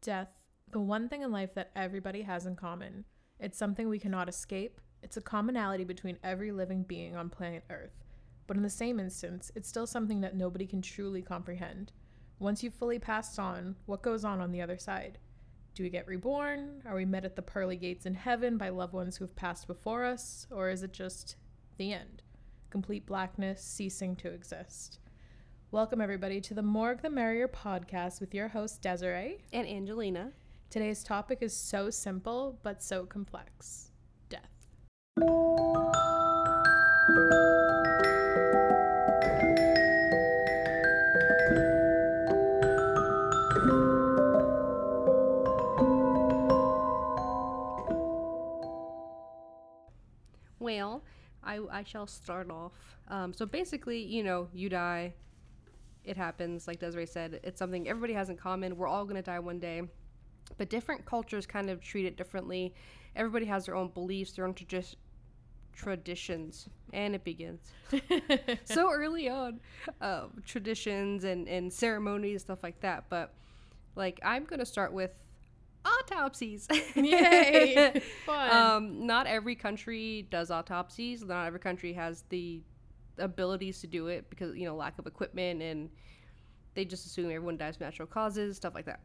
Death, the one thing in life that everybody has in common. It's something we cannot escape. It's a commonality between every living being on planet Earth. But in the same instance, it's still something that nobody can truly comprehend. Once you've fully passed on, what goes on on the other side? Do we get reborn? Are we met at the pearly gates in heaven by loved ones who have passed before us? Or is it just the end? Complete blackness, ceasing to exist. Welcome, everybody, to the Morgue the Merrier podcast with your host, Desiree. And Angelina. Today's topic is so simple, but so complex death. Well, I, I shall start off. Um, so basically, you know, you die. It happens, like Desiree said. It's something everybody has in common. We're all going to die one day. But different cultures kind of treat it differently. Everybody has their own beliefs, their own tradi- traditions. And it begins. so early on. Um, traditions and, and ceremonies, stuff like that. But, like, I'm going to start with autopsies. Yay! Fun. Um, not every country does autopsies. Not every country has the abilities to do it because you know lack of equipment and they just assume everyone dies of natural causes, stuff like that.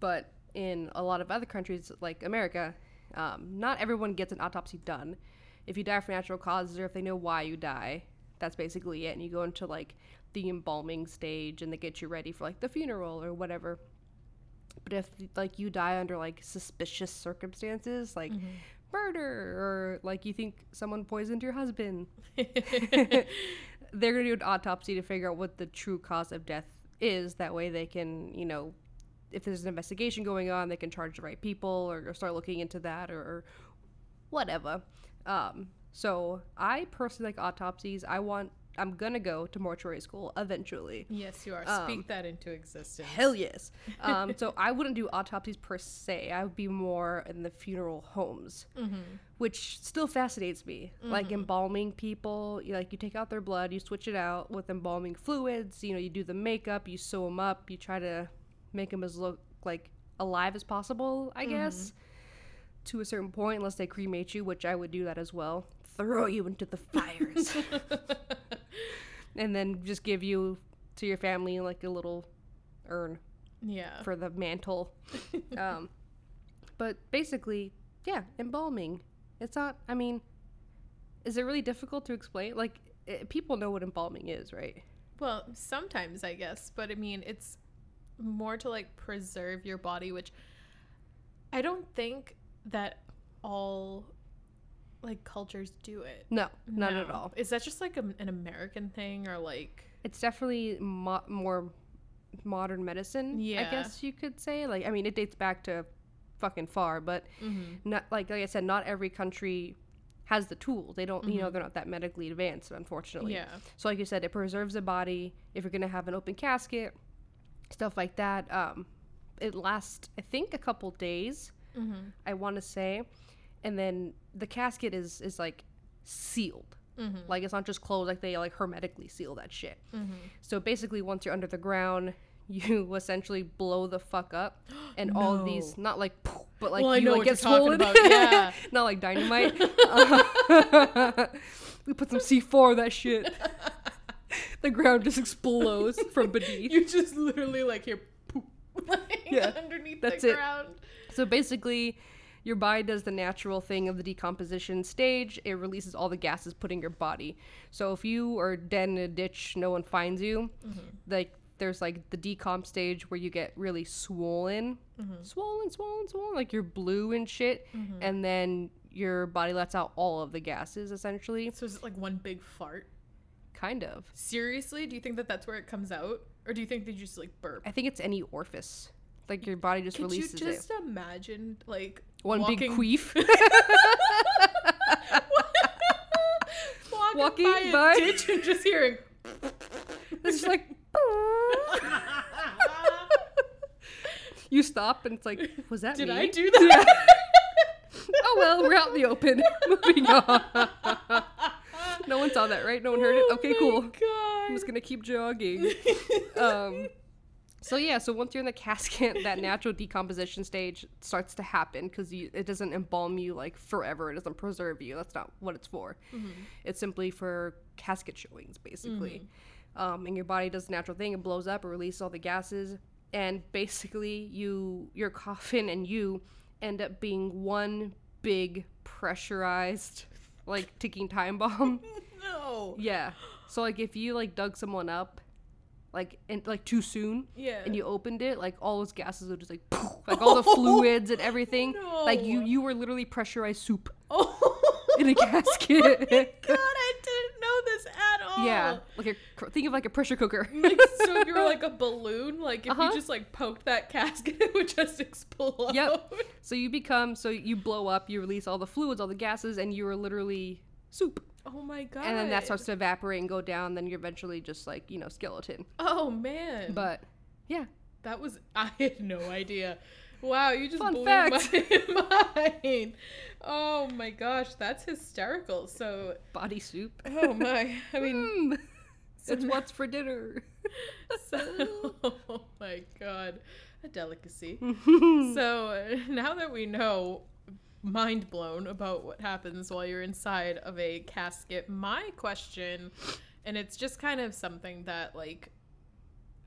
But in a lot of other countries like America, um, not everyone gets an autopsy done. If you die from natural causes or if they know why you die, that's basically it. And you go into like the embalming stage and they get you ready for like the funeral or whatever. But if like you die under like suspicious circumstances, like murder or like you think someone poisoned your husband, they're gonna do an autopsy to figure out what the true cause of death is. That way they can, you know, if there's an investigation going on, they can charge the right people or, or start looking into that or, or whatever. Um, so I personally like autopsies. I want. I'm gonna go to mortuary school eventually. yes, you are. um, Speak that into existence. Hell yes. Um, so I wouldn't do autopsies per se. I would be more in the funeral homes, which still fascinates me. Like embalming people, you, like you take out their blood, you switch it out with embalming fluids. You know, you do the makeup, you sew them up, you try to make them as look like alive as possible. I guess to a certain point, unless they cremate you, which I would do that as well. Throw you into the fires, and then just give you to your family like a little urn Yeah. for the mantle. um, but basically, yeah, embalming. It's not. I mean, is it really difficult to explain? Like, i people know what embalming is, right? Well, sometimes I guess, but I mean, it's more to like preserve your body, which I don't think that all like cultures do it. No, not at all. Is that just like a, an American thing or like It's definitely mo- more modern medicine. Yeah. I guess you could say. Like, I mean, it dates back to fucking far, but not like like I said, not every country has the tools. They don't, you know, they're not that medically advanced, unfortunately. Yeah. So like you said, it preserves the body. If you're gonna have an open casket, stuff like that, um, it lasts I think a couple days. Mm-hmm. I want to say, and then the casket is is like sealed. Like it's not just closed. Like they like hermetically seal that shit. So basically, once you're under the ground, you essentially blow the fuck up, and all these not like, but like Well, you know like get swollen. yeah. not like dynamite. Uh, we put some C4 that shit. the ground just explodes from beneath. You just literally like hear poop like, Yeah, underneath that's the it. ground. So basically, your body does the natural thing of the decomposition stage. It releases all the gases put in your body. So if you are dead in a ditch, no one finds you. Mm-hmm. Like there's like the decomp stage where you get really swollen, mm-hmm. swollen, swollen, swollen, like you're blue and shit, mm-hmm. and then your body lets out all of the gases essentially. So is it like one big fart? Kind of. Seriously, do you think that that's where it comes out, or do you think they just like burp? I think it's any orifice. Like your body just releases it. Could you just it. imagine like One big queef. walking, walking by, by- a ditch and just hearing? it's just like you stop and it's like, was that Did me? I do that? oh well, we're out in the open. Moving on. no one saw that, right? No one heard it. Okay, Oh cool. God. I'm just gonna keep jogging. um, So yeah, so once you're in the casket, that natural decomposition stage starts to happen because it doesn't embalm you like forever. It doesn't preserve you. That's not what it's for. Mm-hmm. It's simply for casket showings, basically. Um, and your body does the natural thing. It blows up. It releases all the gases, and basically, you your coffin and you end up being one big pressurized, like ticking time bomb. no. yeah. So like if you like dug someone up, like and like too soon, Yeah. and you opened it, like all those gases would just like, poof, like all the fluids and everything. Like you, you were literally pressurized soup Oh. in a casket. God, I didn't know this at all. yeah, like a think of like a pressure cooker. Like so, if you're like a balloon, like if Uh-huh. you just like poked that casket, it would just explode. Yep. so you become, so you blow up, you release all the fluids, all the gases, and you are literally soup. Oh my god. And then that starts to evaporate and go down. Then you're eventually just like you know skeleton. Oh man. But yeah, that was I had no idea. Wow, you just Fun blew fact. my mind. Oh my gosh, that's hysterical. So, body soup. oh my, I mean, Mm. it's what's for dinner. so, oh my god, a delicacy. so uh, now that we know, mind blown about what happens while you're inside of a casket. My question, and it's just kind of something that like.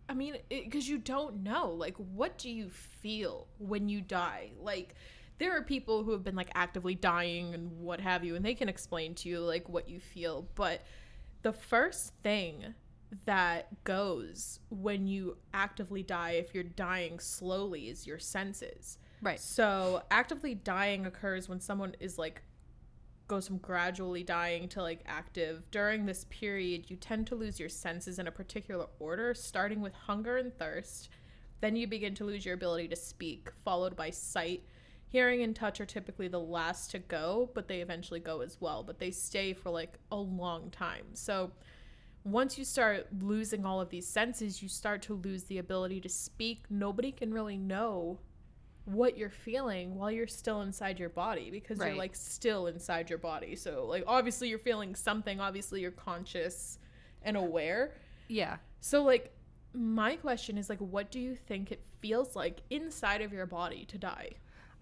I mean, because you don't know, like, what do you feel when you die? Like, there are people who have been like actively dying and what have you, and they can explain to you like what you feel. But the first thing that goes when you actively die, if you're dying slowly, is your senses. Right. So actively dying occurs when someone is like goes from gradually dying to like active. During this period, you tend to lose your senses in a particular order, starting with hunger and thirst. Then you begin to lose your ability to speak, followed by sight. Hearing and touch are typically the last to go, but they eventually go as well, but they stay for like a long time. So once you start losing all of these senses, you start to lose the ability to speak. Nobody can really know what you're feeling while you're still inside your body because you're like still inside your body. So like obviously you're feeling something, obviously you're conscious and aware. Yeah. So like my question is like what do you think it feels like inside of your body to die?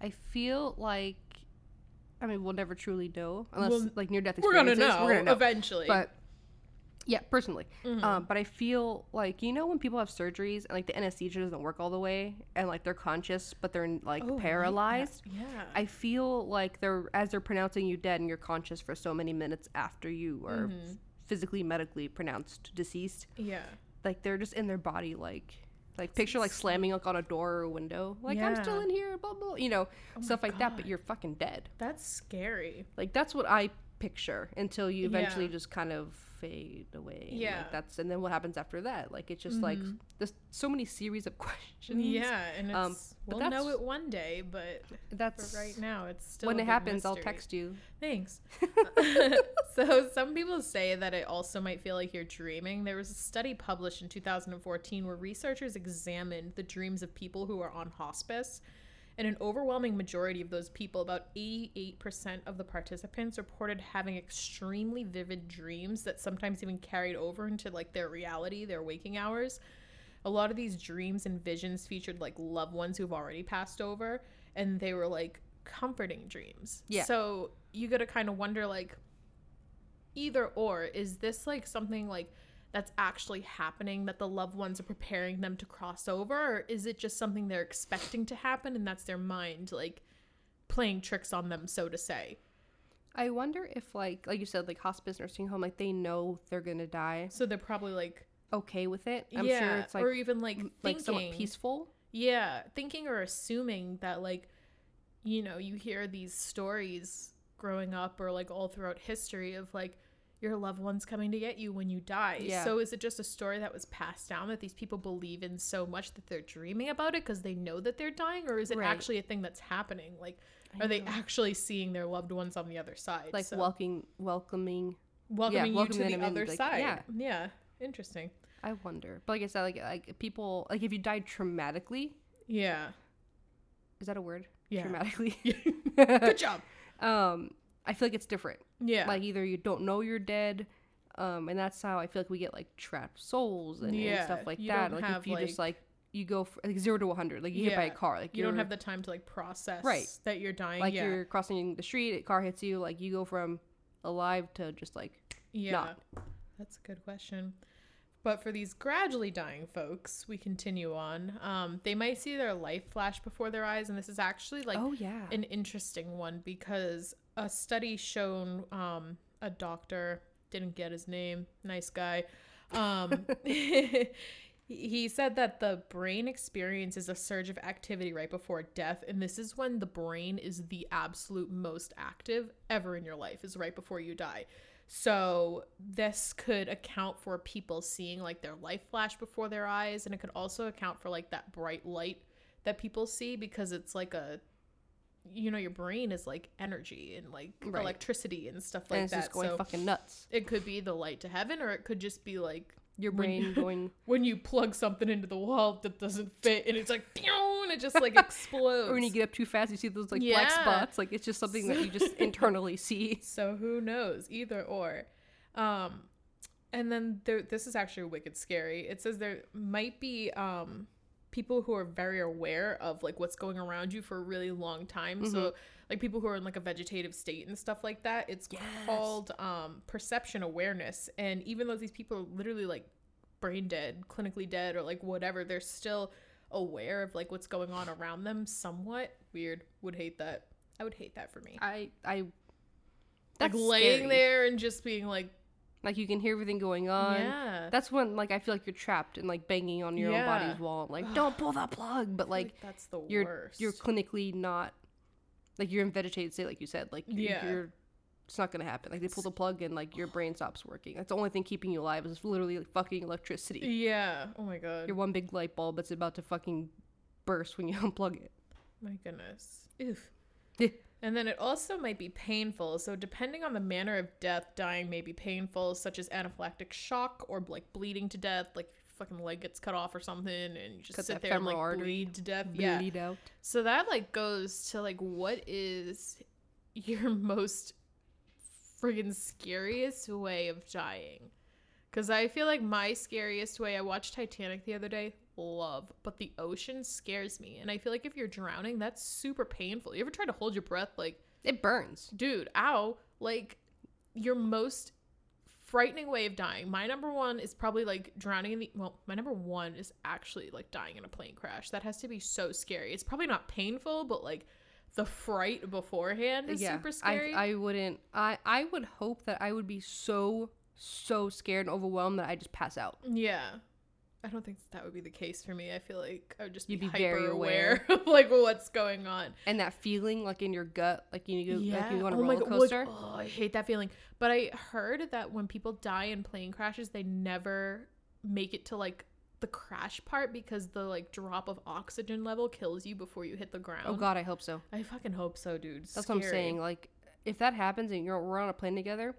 I feel like, I mean, we'll never truly know unless Well, like near death We're gonna experiences. know, We're gonna know. eventually. But yeah, personally, Mhm. um, but I feel like you know when people have surgeries and like the anesthesia doesn't work all the way and like they're conscious but they're like Oh, paralyzed. Yeah. yeah. I feel like they're as they're pronouncing you dead and you're conscious for so many minutes after you are Mhm. physically medically pronounced deceased. yeah. Like they're just in their body like like picture like slamming like on a door or a window. Like I'm still in here, blah blah you know, Oh stuff like that, but you're fucking dead. That's scary. Like that's what I picture until you eventually Yeah. just kind of fade away. Yeah. Like that's and then what happens after that? Like it's just like Mhm. there's so many series of questions. Yeah, and it's Um, but we'll know it one day, but That's for right now it's still when it happens, I'll text you. Thanks. so some people say that it also might feel like you're dreaming. There was a study published in 2014 where researchers examined the dreams of people who are on hospice. And an overwhelming majority of those people, about 88% of the participants, reported having extremely vivid dreams that sometimes even carried over into like their reality, their waking hours. A lot of these dreams and visions featured like loved ones who've already passed over, and they were like comforting dreams. Yeah. So you gotta kind of wonder like, either or, is this like something like that's actually happening that the loved ones are preparing them to cross over, or is it just something they're expecting to happen and that's their mind like playing tricks on them, so to say? I wonder if like like you said, like hospice nursing home, like they know they're gonna die. So they're probably like, Okay with it. I'm yeah, sure it's like or even like m- like somewhat thinking- peaceful. Yeah, thinking or assuming that like you know, you hear these stories growing up or like all throughout history of like your loved ones coming to get you when you die. Yeah. So is it just a story that was passed down that these people believe in so much that they're dreaming about it because they know that they're dying or is it Right. actually a thing that's happening? Like I are they actually seeing their loved ones on the other side? like So, welcoming welcoming welcoming you welcoming to the in, other like, side. yeah. yeah. Interesting. I wonder. But like I said, like like people like if you died traumatically, Yeah. is that a word? Yeah. Traumatically. Good job. um, I feel like it's different. Yeah. Like either you don't know you're dead, um, and that's how I feel like we get like trapped souls and, and stuff like that. Like if you just like you go for like zero to 100 like you hit by a car like You don't have the time to like process Right. that you're dying. like yeah. you're crossing the street a car hits you like you go from alive to just like Yeah. not. That's a good question. But for these gradually dying folks, we continue on. Um, they might see their life flash before their eyes, and this is actually like oh yeah an interesting one because a study shown um, a doctor didn't get his name, nice guy. Um, he- he said that the brain experiences a surge of activity right before death, and this is when the brain is the absolute most active ever in your life, is right before you die. So this could account for people seeing like their life flash before their eyes, and it could also account for like that bright light that people see because it's like a you know your brain is like energy and like Right. electricity and stuff and like it's that. just going so fucking nuts it could be the light to heaven, or it could just be like your brain you- going when you plug something into the wall that doesn't fit, and it's like and it just like explodes. or when you get up too fast you see those like black spots like it's just something that you just internally see So who knows? Either or. Um, and then there, this is actually wicked scary. It says there might be um people who are very aware of like what's going around you for a really long time. So like people who are in like a vegetative state and stuff like that. It's Yes. called um perception awareness. And even though these people are literally like brain dead, clinically dead, or like whatever, they're still aware of like what's going on around them somewhat. Weird. Would hate that. I would hate that for me. i i like laying scary. there and just being like like you can hear everything going on. Yeah. That's when like i feel like you're trapped and like banging on your Yeah. own body's wall. Like don't pull that plug. But like that's the you're worst. you're clinically not like you're in vegetated state like you said. Like you're, Yeah. you're it's not gonna happen. Like they pull the plug and like your brain stops working. That's the only thing keeping you alive is literally like, fucking electricity. Yeah. Oh my god. Your one big light bulb that's about to fucking burst when you unplug it. My goodness. Oof. Yeah. and then it also might be painful so depending on the manner of death dying may be painful such as anaphylactic shock or like bleeding to death like your fucking leg gets cut off or something and you just Cut sit there and like artery, bleed to death yeah bleed out So that like goes to like what is your most friggin' scariest way of dying? Cause I feel like my scariest way I watched Titanic the other day, love, but the ocean scares me. And I feel like if you're drowning, that's super painful. You ever try to hold your breath like, it burns dude, ow, like your most frightening way of dying. My number one is probably like drowning in the well, my number one is actually like dying in a plane crash. That has to be so scary. It's probably not painful, but like the fright beforehand is super scary. I, I wouldn't I I would hope that I would be so so scared and overwhelmed that I just pass out. yeah. I don't think that would be the case for me. I feel like I would just be, You'd be hyper very aware of like what's going on. And that feeling like in your gut, like you go Yeah. like you go on a oh my roller coaster. oh, I hate that feeling. But I heard that when people die in plane crashes, they never make it to like the crash part because the like drop of oxygen level kills you before you hit the ground. Oh god, I hope so. I fucking hope so, dude. That's what I'm saying. Like if that happens and you're we're on a plane together,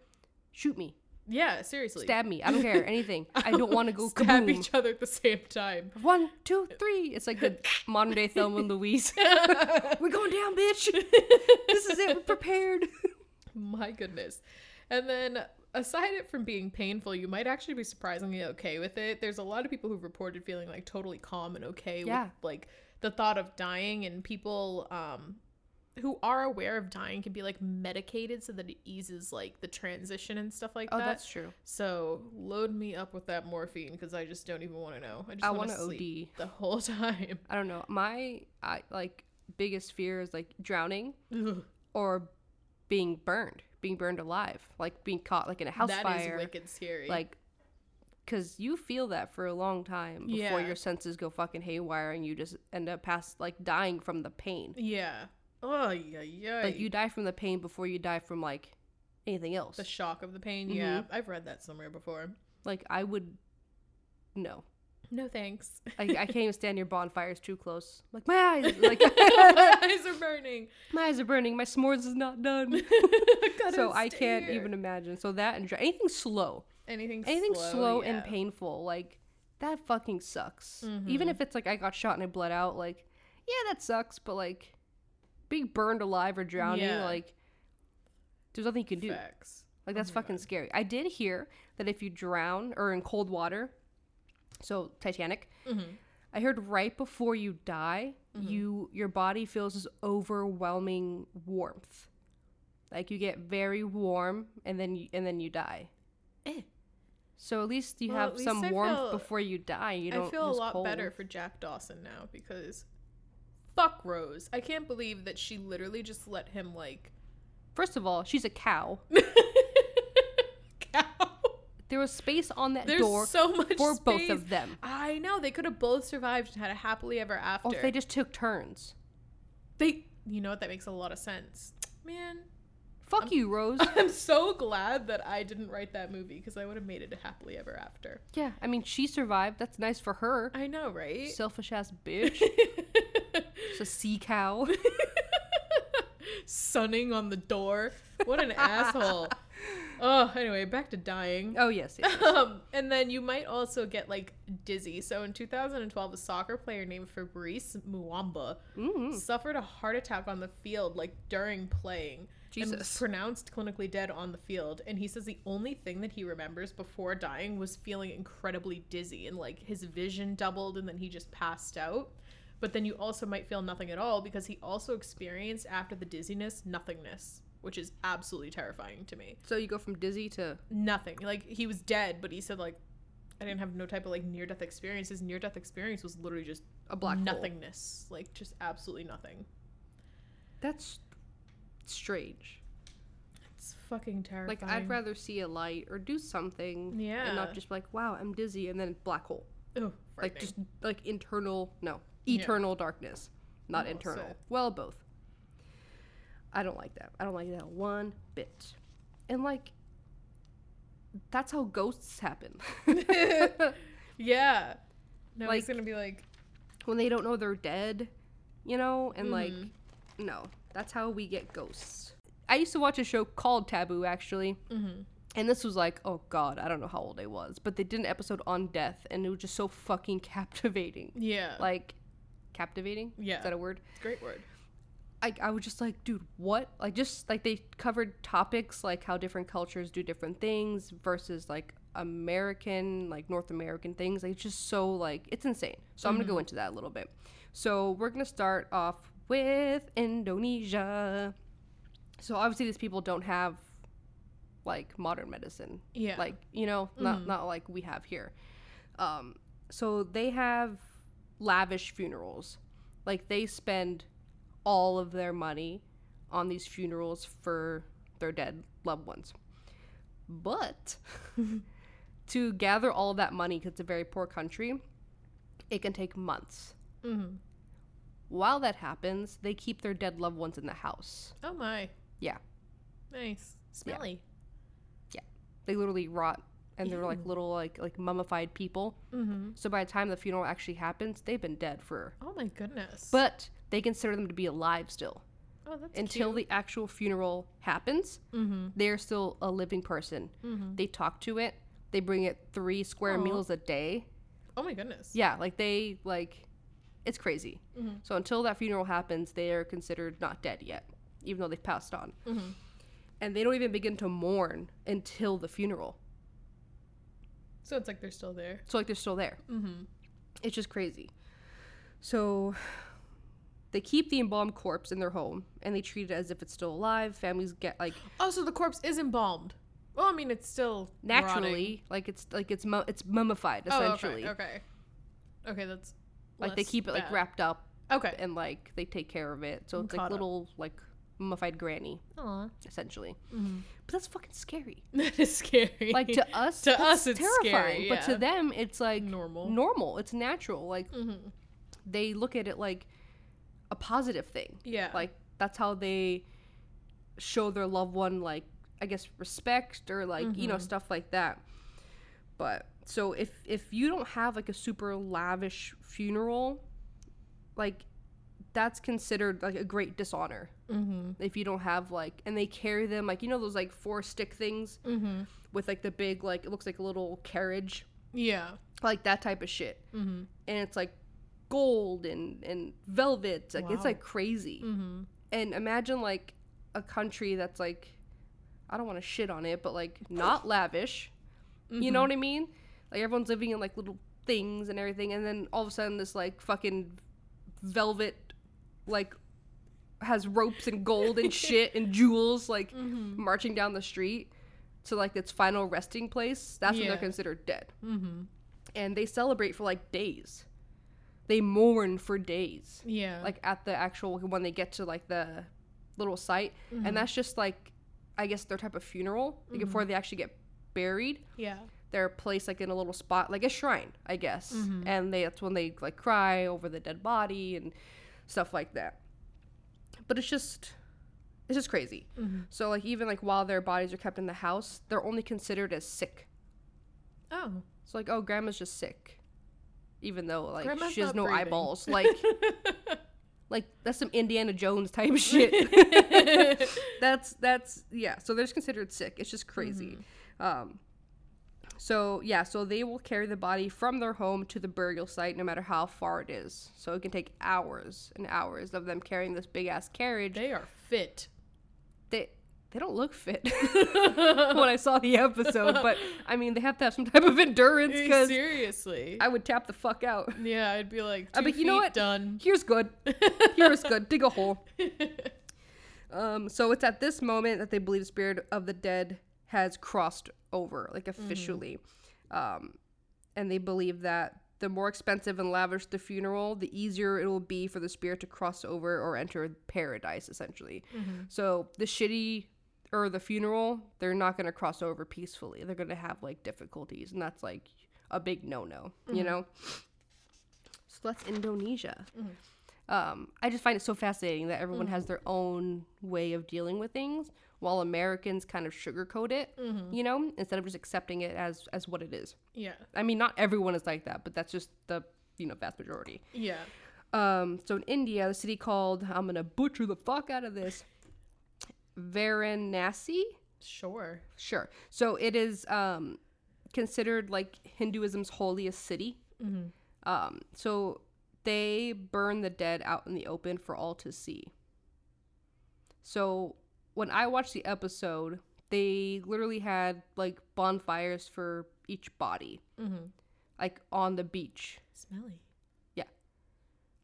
shoot me. Yeah, seriously. Stab me. I don't care. Anything. I don't want to go stab kaboom. each other at the same time. One, two, three. It's like the modern day Thelma and Louise. We're going down, bitch. this is it. We're prepared. My goodness. And then aside it from being painful, you might actually be surprisingly okay with it. There's a lot of people who've reported feeling like totally calm and okay Yeah. with like the thought of dying and people um who are aware of dying can be like medicated so that it eases like the transition and stuff like Oh, that. that's true. So load me up with that morphine because I just don't even want to know. I just want to OD. the whole time. I don't know. My I like biggest fear is like drowning Ugh, or being burned, being burned alive, like being caught like in a house that is fire. wicked scary. like because you feel that for a long time before Yeah. your senses go fucking haywire and you just end up past like dying from the pain yeah. Oh yeah, yeah. like you die from the pain before you die from like anything else the shock of the pain. Mm-hmm. Yeah, I've read that somewhere before. like i would no No thanks. I, I can't even stand near bonfires too close like my eyes like My eyes are burning. my eyes are burning my s'mores is not done so i can't here. even imagine so that and anything slow anything anything slow, slow, yeah. and painful like that fucking sucks Mm-hmm. even if it's like i got shot and i bled out like yeah that sucks but like being burned alive or drowning Yeah. like there's nothing you can do Facts. like that's Oh fucking scary i did hear that if you drown or in cold water so titanic Mhm. I heard right before you die, you your body feels this overwhelming warmth. Like you get very warm and then you, and then you die. Eh. So at least you Well, have least some warmth feel- before you die. You don't I feel a lot cold. better for Jack Dawson now because fuck Rose. I can't believe that she literally just let him like First of all, she's a cow. cow. There was space on that There's door so much for both of them. I know they could have both survived and had a happily ever after. Or if they just took turns. They, you know what? That makes a lot of sense. Man, Fuck you, Rose. I'm so glad that I didn't write that movie because I would have made it a happily ever after. yeah, I mean, she survived. That's nice for her. I know, right? Selfish ass bitch. It's a sea cow. Sunning on the door. What an asshole. Oh, anyway, back to dying. Oh yes, yes. Um, and then you might also get like dizzy. So in 2012, a soccer player named Fabrice Muamba Mm. suffered a heart attack on the field, like during playing. And was pronounced clinically dead on the field. And he says the only thing that he remembers before dying was feeling incredibly dizzy and like his vision doubled and then he just passed out. But then you also might feel nothing at all because he also experienced after the dizziness nothingness, which is absolutely terrifying to me. So you go from dizzy to Nothing. Like he was dead, but he said like I didn't have no type of like near death experience. His near death experience was literally just a black hole. nothingness. Like just absolutely nothing. That's strange. It's fucking terrifying. Like I'd rather see a light or do something, yeah and not just be like, wow, I'm dizzy, and then black hole. Ugh, Like just like internal, no, Yeah. eternal darkness, not Well internal. said. Well, both. I don't like that. I don't like that one bit. And like, that's how ghosts happen. yeah. No, Like- he's gonna be like, when they don't know they're dead, you know, and like, Mhm. no, that's how we get ghosts. I used to watch a show called Taboo actually, mm-hmm. and this was like, oh god, I don't know how old I was, but they did an episode on death, and it was just so fucking captivating. yeah, Like, captivating? Yeah. Is that a word? it's a great word. I, I was just like, dude, what? Like, just like they covered topics like how different cultures do different things versus like American, like North American things. Like, it's just so like, it's insane. So I'm gonna go into that a little bit. So we're gonna start off with Indonesia. So obviously, these people don't have like modern medicine Yeah, like you know not not like we have here um so they have lavish funerals. Like they spend all of their money on these funerals for their dead loved ones. But to gather all that money because it's a very poor country it can take months. Mm-hmm. while that happens they keep their dead loved ones in the house. Oh my, yeah. Nice, smelly. Yeah. They literally rot and they're like little like like mummified people Mm-hmm. So by the time the funeral actually happens, they've been dead for. Oh my goodness. But they consider them to be alive still oh, that's until the actual funeral happens. Mm-hmm. They're still a living person. Mm-hmm. They talk to it. They bring it three square meals a day. Oh my goodness. Yeah, like they like, it's crazy. Mhm. So until that funeral happens, they are considered not dead yet, even though they've passed on. Mm-hmm. And they don't even begin to mourn until the funeral. So it's like they're still there. So like they're still there. Mm-hmm. It's just crazy. So they keep the embalmed corpse in their home and they treat it as if it's still alive. Families get like Oh, so the corpse is embalmed. Well, I mean, it's still rotting. naturally like it's like it's mu- it's mummified Oh, essentially. okay. Okay. Okay, that's Like they keep it like wrapped up Okay. and like they take care of it. So it's like caught up. little like mummified granny Aw. essentially. Mm-hmm. But that's fucking scary. That is scary. Like to us, To us, it's terrifying. scary, But to them, it's like normal. normal. It's natural. Like Mm-hmm. they look at it like a positive thing. Yeah. like that's how they show their loved one like i guess respect or like you know Mhm. stuff like that but so if if you don't have like a super lavish funeral like that's considered like a great dishonor Mm-hmm. if you don't have like and they carry them like you know those like four stick things Mm-hmm. with like the big like it looks like a little carriage Yeah. like that type of shit Mm-hmm. and it's like gold and and velvet like it's like crazy Mm-hmm. and imagine like a country that's like i don't want to shit on it but like not lavish you know what i mean like everyone's living in like little things and everything, and then all of a sudden this like fucking velvet, like has ropes and gold and shit and jewels like Mm-hmm. marching down the street to like its final resting place. That's when they're considered dead, Mm-hmm. and they celebrate for like days. They mourn for days Yeah. like at the actual when they get to like the little site and that's just like i guess their type of funeral like before they actually get buried yeah. they're placed like in a little spot like a shrine i guess and they that's when they like cry over the dead body and stuff like that but it's just it's just crazy so like even like while their bodies are kept in the house they're only considered as sick Oh. so like oh grandma's just sick even though like Grandma's she has no breathing. eyeballs like like that's some Indiana Jones type shit. that's that's yeah. So they're just considered sick. It's just crazy. Um, so yeah, so they will carry the body from their home to the burial site, no matter how far it is. So it can take hours and hours of them carrying this big ass carriage. They are fit. They they don't look fit when I saw the episode, but I mean they have to have some type of endurance because Seriously. I would tap the fuck out. yeah, I'd be like, I'd be you know what? Done. Here's good. Here's good. Dig a hole. Um, so it's at this moment that they believe the spirit of the dead has crossed over, like mm-hmm. officially. Um, and they believe that the more expensive and lavish the funeral, the easier it will be for the spirit to cross over or enter paradise, essentially. Mm-hmm. So the shitty or the funeral, they're not going to cross over peacefully. They're going to have like difficulties, and that's like a big no no, you mm-hmm. know? So that's Indonesia. Um, I just find it so fascinating that everyone mm. has their own way of dealing with things, while Americans kind of sugarcoat it, you know, instead of just accepting it as as what it is. Yeah. I mean, not everyone is like that, but that's just the you know vast majority. Yeah. Um, so in India, the city called I'm gonna butcher the fuck out of this Varanasi. Sure. Sure. So it is um, considered like Hinduism's holiest city. Um, so they burn the dead out in the open for all to see. So when I watched the episode, they literally had like bonfires for each body, Mm-hmm. like on the beach. Smelly. Yeah,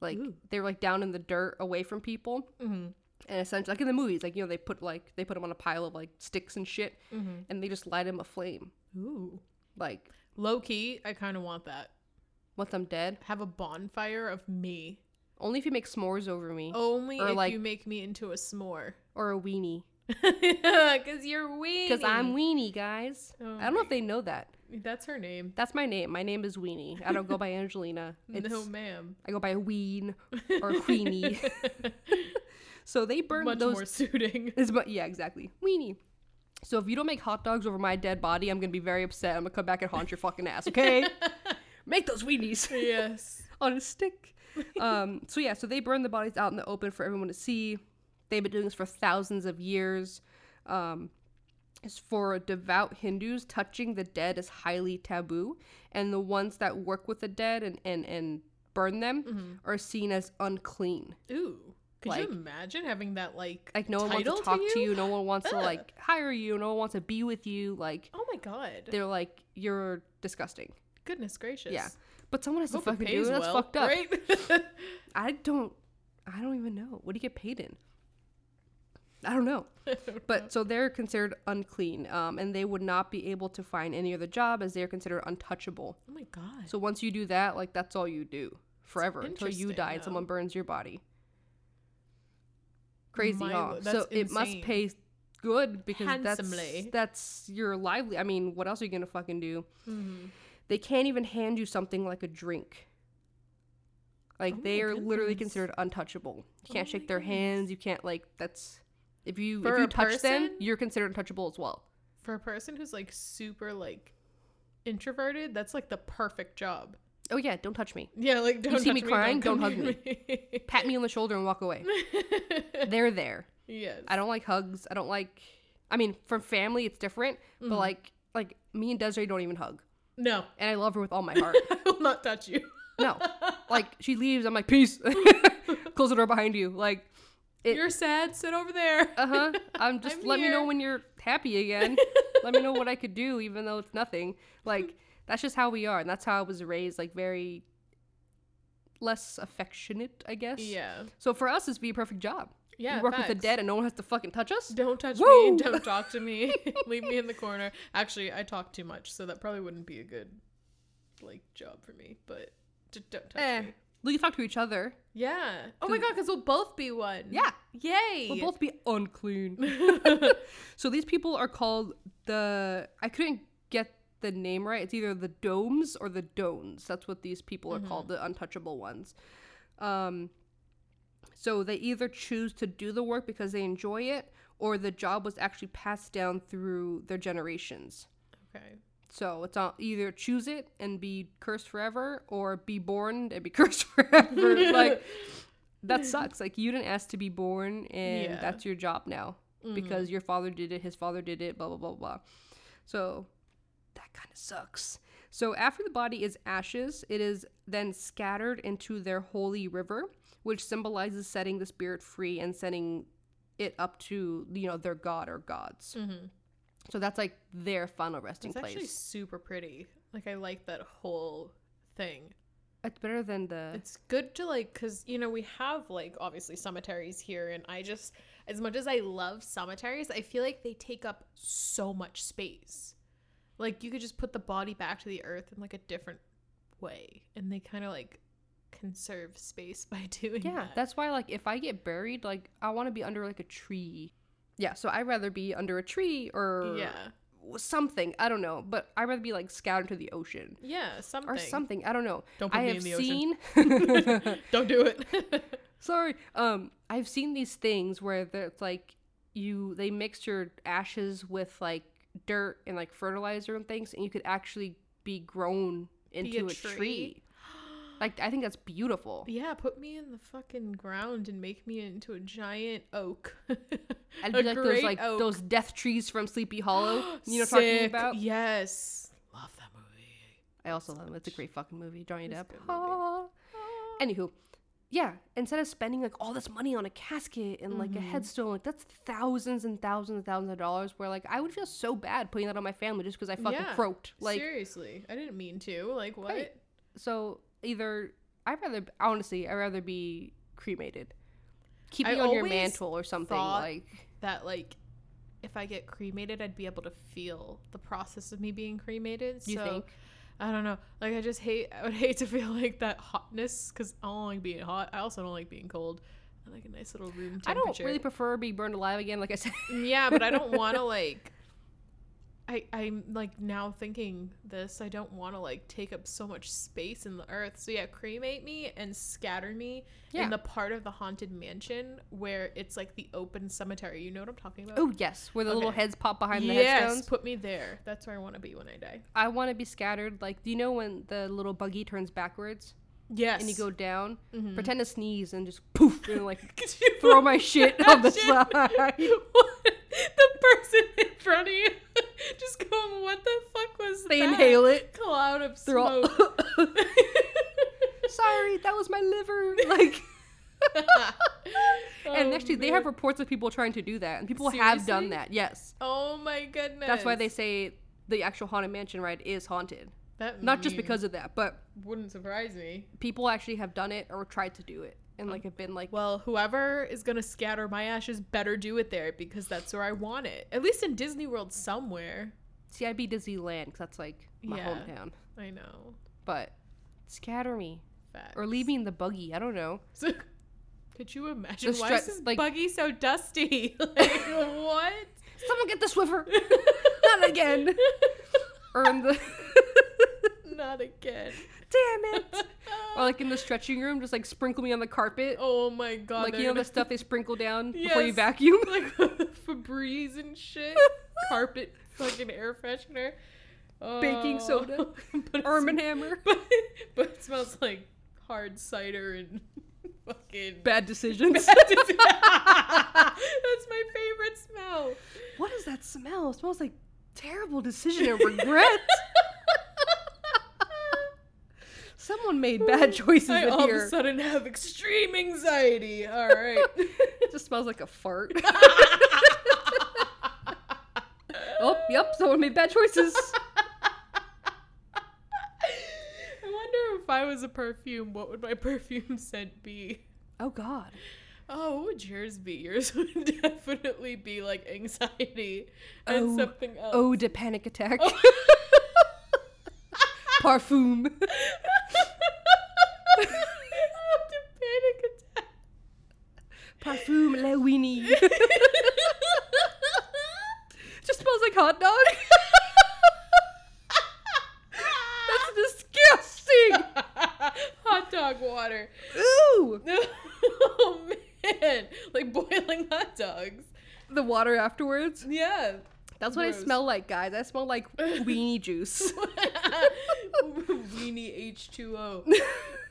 like Ooh. they were like down in the dirt away from people. Mm-hmm. And essentially, like in the movies, like you know, they put like they put them on a pile of like sticks and shit, Mm-hmm. and they just light them a flame. Ooh. Like, Low key, I kind of want that. once I'm dead, Have a bonfire of me. Only if you make s'mores over me Only Or if like- you make me into a s'more. or a weenie, Because you're weenie. because I'm weenie, guys. Oh I don't know if they know that. That's her name. That's my name. My name is Weenie. I don't go by Angelina. It's, no, ma'am. I go by Ween or Queenie. so they burn Much those. more suiting. Is but yeah, exactly. Weenie. So if you don't make hot dogs over my dead body, I'm gonna be very upset. I'm gonna come back and haunt your fucking ass. Okay? make those weenies yes. on a stick. Um. So yeah. So they burn the bodies out in the open for everyone to see. They've been doing this for thousands of years. Um. As for devout Hindus, touching the dead is highly taboo, and the ones that work with the dead and and and burn them are seen as unclean. Ooh. Could Like- you imagine having that like Like no one wants to talk to you. No one wants to like hire you. No one wants to be with you. Like Oh my god. they're like you're disgusting. Goodness gracious. Yeah, but someone has to Hope fucking do it. That's well, fucked up. Right? I don't. I don't even know. What do you get paid in? I don't know. But so they're considered unclean, um, and they would not be able to find any other job as they are considered untouchable. oh my god. So once you do that, like that's all you do forever until you die and someone burns your body. Crazy, My huh? So that's it must pay good because Handsomely. that's that's your lively. I mean, what else are you gonna fucking do? Mhm. They can't even hand you something like a drink. Like Oh they are literally considered untouchable. You Oh can't my shake their goodness. hands. You can't like that's if you For if you touch them, you're considered untouchable as well. For a person who's like super like introverted, that's like the perfect job. Oh yeah, don't touch me. Yeah, like don't see me touch crying, don't come hug near me. Pat me on the shoulder and walk away. They're there. yes. I don't like hugs. I don't like. I mean, from family, it's different. Mm. But like, like me and Desiree don't even hug, No, and I love her with all my heart. I will not touch you. no, like she leaves, I'm like peace. Close the door behind you. Like, It- You're sad. Sit over there. uh huh. I'm just I'm let me know when you're happy again. let me know what I could do, even though it's nothing. Like That's just how we are, and that's how I was raised. Like very less affectionate, I guess. Yeah. So for us, it's be a perfect job. Yeah. we work with the dead, and no one has to fucking touch us. Don't touch Woo! me. Don't talk to me. Leave me in the corner. Actually, I talk too much, so that probably wouldn't be a good like job for me. But just don't touch Eh. me. We can talk to each other. Yeah. Oh my god, because we'll both be one. Yeah. Yay. We'll both be unclean. so these people are called the. I couldn't get the name right. It's either the domes or the dones. That's what these people are called, the untouchable ones. Um, so they either choose to do the work because they enjoy it, or the job was actually passed down through their generations. okay. So it's not either choose it and be cursed forever, or be born and be cursed forever. like that sucks. Like you didn't ask to be born, and Yeah. that's your job now mm-hmm. because your father did it, his father did it, blah blah blah blah. So that kind of sucks. So after the body is ashes, it is then scattered into their holy river, which symbolizes setting the spirit free and sending it up to you know their god or gods. Mm-hmm. So that's like their final resting It's place. actually super pretty. Like I like that whole thing. It's better than the. It's good to like cuz you know we have like obviously cemeteries here and I just as much as I love cemeteries, I feel like they take up so much space. Like you could just put the body back to the earth in like a different way and they kind of like conserve space by doing yeah, that. that's why like if I get buried, like I want to be under like a tree. Yeah, so I'd rather be under a tree or yeah. something. I don't know, but I'd rather be like scattered to the ocean Yeah, something. or something. I don't know. Don't put I me have in the ocean. seen. Don't do it. Sorry. Um, I've seen these things where there's like you they mix your ashes with like dirt and like fertilizer and things, and you could actually be grown into a, tree? tree. Like I think that's beautiful. Yeah, put me in the fucking ground and make me into a giant oak. I'd A be like those like oak. those death trees from Sleepy Hollow. You know what I'm talking about? Yes. Love that movie. I also love it. It's a great fucking movie. Johnny a Depp. movie. Ah. Anywho, yeah. Instead of spending like all this money on a casket and like a Mm-hmm. headstone, like that's thousands and thousands and thousands of dollars. Where like I would feel so bad putting that on my family just because I fucking Yeah. croaked. Like Seriously, I didn't mean to. Like what? Right. so, either I'd rather honestly I'd rather be cremated. Keep I me on your mantle or something. Like That like, if I get cremated, I'd be able to feel the process of me being cremated. you so, think? I don't know. Like I just hate. I would hate to feel like that hotness because I don't like being hot. I also don't like being cold. I like a nice little room temperature. I don't really prefer being burned alive again. Like I said. Yeah, but I don't want to like. I I'm like now thinking this. I don't want to like take up so much space in the earth. So yeah, cremate me and scatter me Yeah. in the part of the haunted mansion where it's like the open cemetery. You know what I'm talking about? Oh yes, where the little heads pop behind the yes, headstones. put me there. That's where I want to be when I die. I want to be scattered. Like, do you know when the little buggy turns backwards Yes. and you go down? Mhm. Pretend to sneeze and just poof and like throw my shit on the side. the person in front of you just going, "What the fuck was They that?" They inhale it. Cloud of They're all- smoke. Sorry, that was my liver. Like, and Oh, actually, they oh, have reports of people trying to do that, and people have done that. Yes, Oh my goodness. that's why they say the actual haunted mansion ride is haunted. that Not just because of that, but wouldn't surprise me. people actually have done it or tried to do it, and like have been like, Well, whoever is gonna scatter my ashes better do it there because that's where I want it. At least in Disney World somewhere. see, I'd be Disneyland because that's like my Yeah. hometown. I know. But scatter me Facts. or leave me in the buggy. I don't know. So, could you imagine The why stre- is this like- buggy so dusty? like what? Someone get the Swiffer. Not again. or in the Not again. Damn it. Or like in the stretching room, just like sprinkle me on the carpet. oh my god. like you know the stuff they sprinkle down before you vacuum. like Febreze and shit. Carpet fucking air freshener. Baking Oh. soda. but, Arm and Hammer. but, but it smells like hard cider and fucking Bad decisions. That's my favorite smell. what is that smell? It smells like terrible decision and regret. Someone made bad choices I in all of a here. sudden have extreme anxiety. All right. It just smells like a fart. oh, yep, someone made bad choices. I wonder if I was a perfume, what would my perfume scent be? Oh God. Oh, what would yours be? Yours would definitely be like anxiety and Oh, something else. Oh, de panic attack. Oh, the panic attack. Parfum la weenie. Just smells like hot dog. That's disgusting. Hot dog water. Ooh. oh man, like boiling hot dogs. The water afterwards. Yeah. That's what I smell like, guys. I smell like weenie juice. Weenie H2O.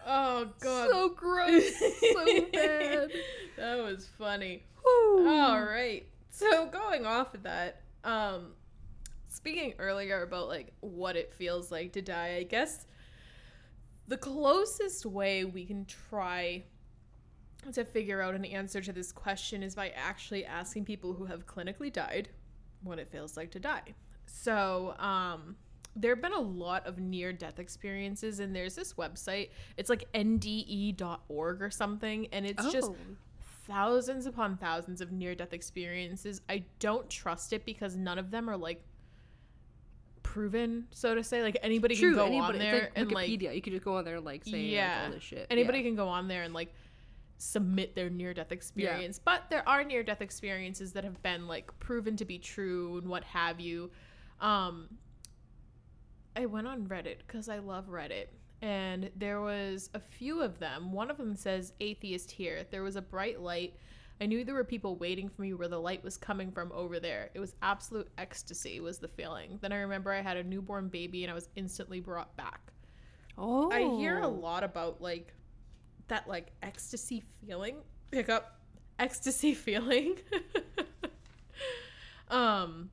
Oh god. so gross. so bad. That was funny. All right. So going off of that, um speaking earlier about like what it feels like to die, I guess the closest way we can try to figure out an answer to this question is by actually asking people who have clinically died what it feels like to die. So, um there have been a lot of near death experiences and there's this website. It's like nde.org or something and it's just Oh. thousands upon thousands of near death experiences. I don't trust it because none of them are like proven, so to say. Like anybody True. can go anybody, on there like and like Wikipedia. you could just go on there and like say like, Yeah. all this shit. anybody Yeah. can go on there and like submit their near death experience. But there are near death experiences that have been like proven to be true and what have you. Um I went on Reddit because I love Reddit. And there was a few of them. One of them says atheist here. There was a bright light. I knew there were people waiting for me where the light was coming from over there. It was absolute ecstasy was the feeling. Then I remember I had a newborn baby and I was instantly brought back. Oh. I hear a lot about like that like ecstasy feeling. Pick up ecstasy feeling. um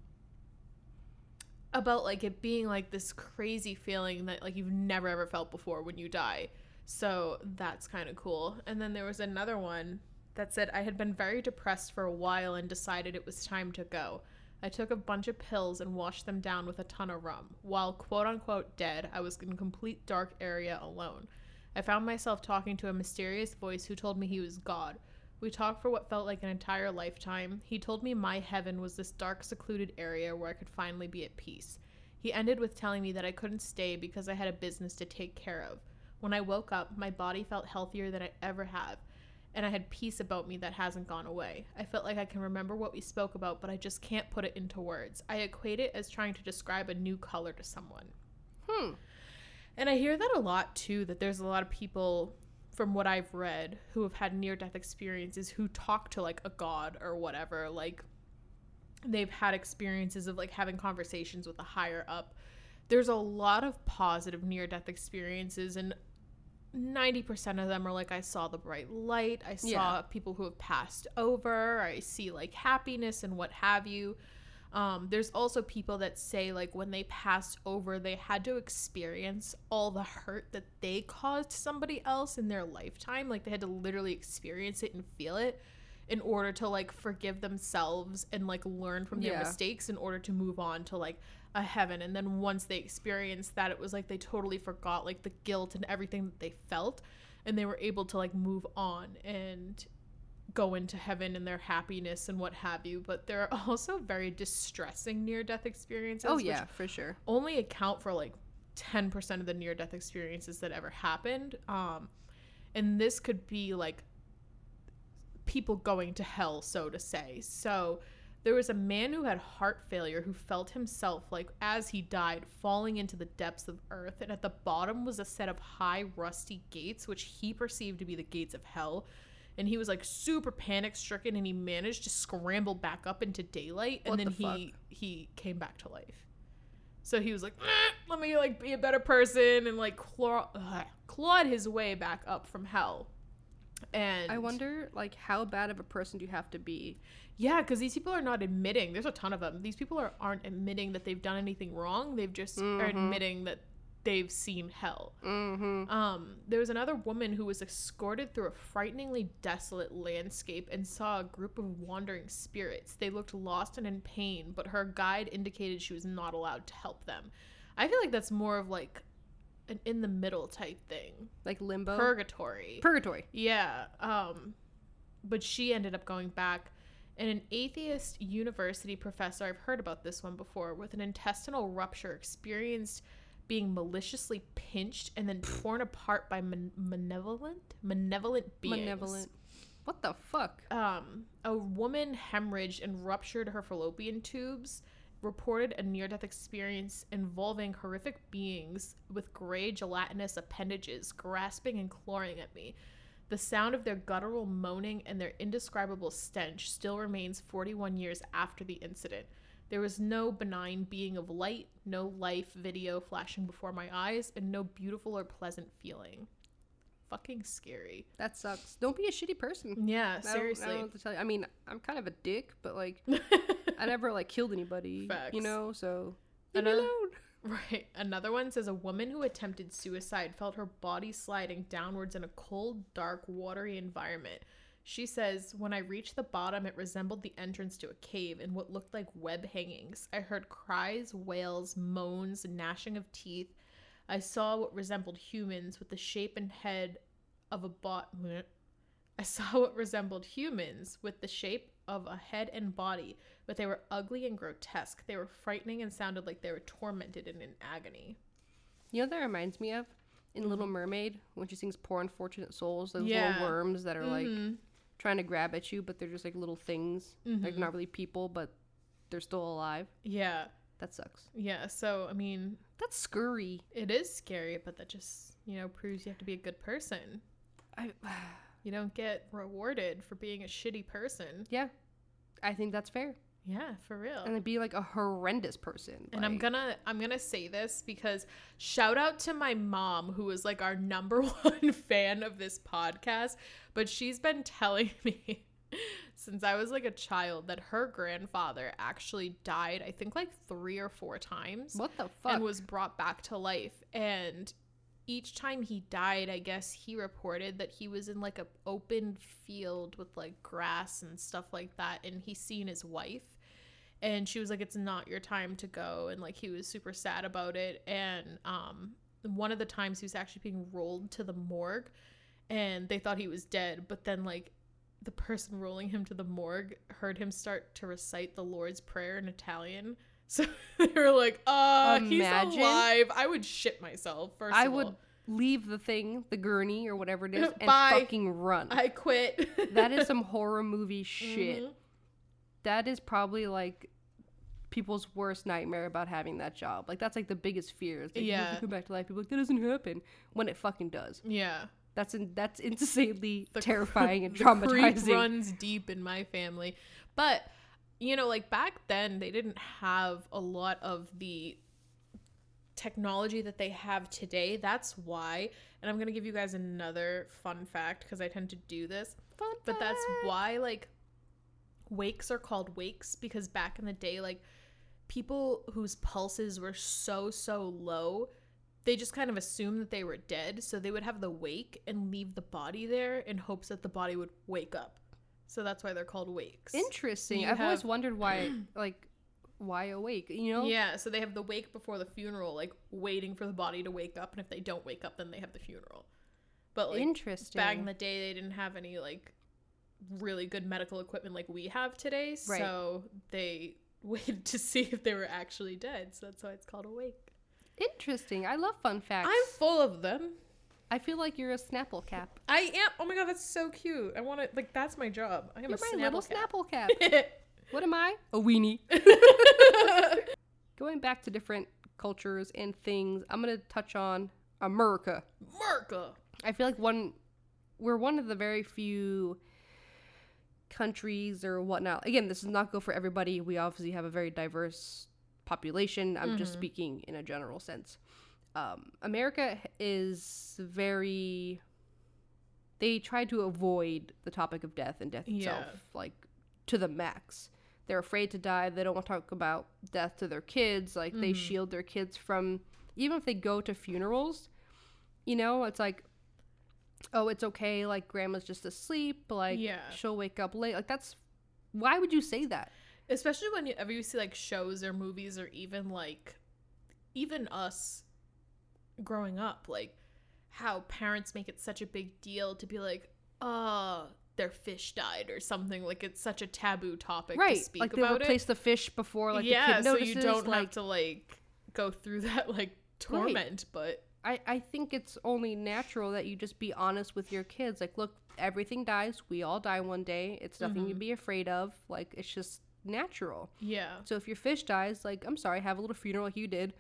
about like it being like this crazy feeling that like you've never ever felt before when you die. So that's kind of cool. And then there was another one that said I had been very depressed for a while and decided it was time to go. I took a bunch of pills and washed them down with a ton of rum. While quote unquote dead, I was in complete dark area alone. I found myself talking to a mysterious voice who told me he was God. We talked for what felt like an entire lifetime. He told me my heaven was this dark, secluded area where I could finally be at peace. He ended with telling me that I couldn't stay because I had a business to take care of. When I woke up, my body felt healthier than I ever have, and I had peace about me that hasn't gone away. I felt like I can remember what we spoke about, but I just can't put it into words. I equate it as trying to describe a new color to someone. Hmm. And I hear that a lot too, that there's a lot of people from what I've read who have had near death experiences who talk to like a god or whatever. Like they've had experiences of like having conversations with a higher up. There's a lot of positive near death experiences and 90% of them are like I saw the bright light, I saw Yeah. people who have passed over, I see like happiness and what have you. Um, there's also people that say like when they passed over, they had to experience all the hurt that they caused somebody else in their lifetime. Like they had to literally experience it and feel it in order to like forgive themselves and like learn from their Yeah. mistakes in order to move on to like a heaven. And then once they experienced that, it was like they totally forgot like the guilt and everything that they felt, and they were able to like move on and go into heaven and their happiness and what have you. But there are also very distressing near death experiences. Oh which yeah, for sure. only account for like 10% of the near death experiences that ever happened. Um, and this could be like people going to hell, so to say. So there was a man who had heart failure who felt himself, like as he died, falling into the depths of earth. And at the bottom was a set of high, rusty gates, which he perceived to be the gates of hell. And he was like super panic stricken and he managed to scramble back up into daylight and What then the he he came back to life. So he was like, "Eh, let me like be a better person and like claw, ugh, clawed his way back up from hell. And I wonder, like, how bad of a person do you have to be? yeah, because these people are not admitting. There's a ton of them. These people are aren't admitting that they've done anything wrong. They've just are Mhm. admitting that they've seen hell. Mm-hmm. Um, there was another woman who was escorted through a frighteningly desolate landscape and saw a group of wandering spirits. They looked lost and in pain, but her guide indicated she was not allowed to help them. I feel like that's more of like an in the middle type thing, Like limbo. purgatory. Purgatory. Yeah. Um, but she ended up going back. And an atheist university professor, I've heard about this one before, with an intestinal rupture, experienced being maliciously pinched and then torn apart by man- malevolent, malevolent beings. Malevolent. What the fuck? Um, a woman hemorrhaged and ruptured her fallopian tubes. Reported a near-death experience involving horrific beings with gray gelatinous appendages grasping and clawing at me. The sound of their guttural moaning and their indescribable stench still remains 41 years after the incident. There was no benign being of light, no life video flashing before my eyes, and no beautiful or pleasant feeling. Fucking scary. That sucks. Don't be a shitty person. Yeah, I don't- I don't, seriously. know what to tell you. I mean, I'm kind of a dick, but like, I never like killed anybody. Facts. You know, so leave Another- alone. Right. Another one says a woman who attempted suicide felt her body sliding downwards in a cold, dark, watery environment. She says, When I reached the bottom, it resembled the entrance to a cave in what looked like web hangings. I heard cries, wails, moans, gnashing of teeth. I saw what resembled humans with the shape and head of a bot. I saw what resembled humans with the shape of a head and body, but they were ugly and grotesque. They were frightening and sounded like they were tormented and in agony. You know what that reminds me of? In Little Mermaid, when she sings "Poor Unfortunate Souls," those Mm-hmm. Yeah. little worms that are like Mhm. Trying to grab at you, but they're just like little things, like Mhm. not really people, but they're still alive. Yeah, That sucks. yeah. So I mean, That's scurry. it is scary, but that just you know proves you have to be a good person. I, You don't get rewarded for being a shitty person. yeah, I think that's fair. Yeah, for real. And be like a horrendous person. And I'm gonna I'm gonna say this because shout out to my mom who is like our number one fan of this podcast, but she's been telling me since I was like a child that her grandfather actually died I think like 3 or 4 times What the fuck? and was brought back to life and each time he died I guess he reported that he was in like a open field with like grass and stuff like that and he seen his wife and she was like it's not your time to go and like he was super sad about it and um one of the times he was actually being rolled to the morgue and they thought he was dead but then like the person rolling him to the morgue heard him start to recite the lord's prayer in italian so they were like uh he's alive i would shit myself first I would all. leave the thing, the gurney or whatever it is, and Bye. fucking run. i quit that is some horror movie shit. Mhm. That is probably like people's worst nightmare about having that job. Like that's like the biggest fear. Like, Yeah. come back to life. People are like that doesn't happen when it fucking does. yeah That's in, that's insanely The terrifying and creep traumatizing. runs deep in my family. But you know, like back then, they didn't have a lot of the technology that they have today. That's why. And I'm gonna give you guys another fun fact because I tend to do this. Fun But that's why like wakes are called wakes because back in the day, like people whose pulses were so so low they just kind of assumed that they were dead so they would have the wake and leave the body there in hopes that the body would wake up so that's why they're called wakes Interesting. you I've always wondered why, like, why awake? You know? yeah so they have the wake before the funeral like waiting for the body to wake up and if they don't wake up then they have the funeral but like Interesting. back in the day they didn't have any like really good medical equipment like we have today Right. so they waited to see if they were actually dead so that's why it's called Awake. Interesting. I love fun facts. i'm full of them I feel like you're a Snapple cap. I am. Oh my god, that's so cute. I want to like. That's my job. I am You're a my little Snapple Snapple cap. what am I? A weenie. Going back to different cultures and things, I'm gonna touch on America. America. I feel like one we're one of the very few countries or whatnot. Again, this does not go for everybody. We obviously have a very diverse population. I'm just Mhm. speaking in a general sense. Um, America is very. They try to avoid the topic of death and death Yeah. itself, like to the max. They're afraid to die. They don't want to talk about death to their kids. Like they Mhm. shield their kids from, even if they go to funerals, you know, it's like, oh, it's okay. Like grandma's just asleep. Like Yeah. she'll wake up late. Like that's, why would you say that? Especially whenever you see like shows or movies or even like, even us growing up, like how parents make it such a big deal to be like, "Oh, their fish died" or something. Like it's such a taboo topic right. to speak like they replace it. the fish before like yeah, the kid so you don't like have to like go through that like torment. But I, I think it's only natural that you just be honest with your kids. Like, look, everything dies. We all die one day. It's nothing to Mhm. be afraid of. Like, it's just natural. yeah, So if your fish dies, like, I'm sorry, have a little funeral like you did.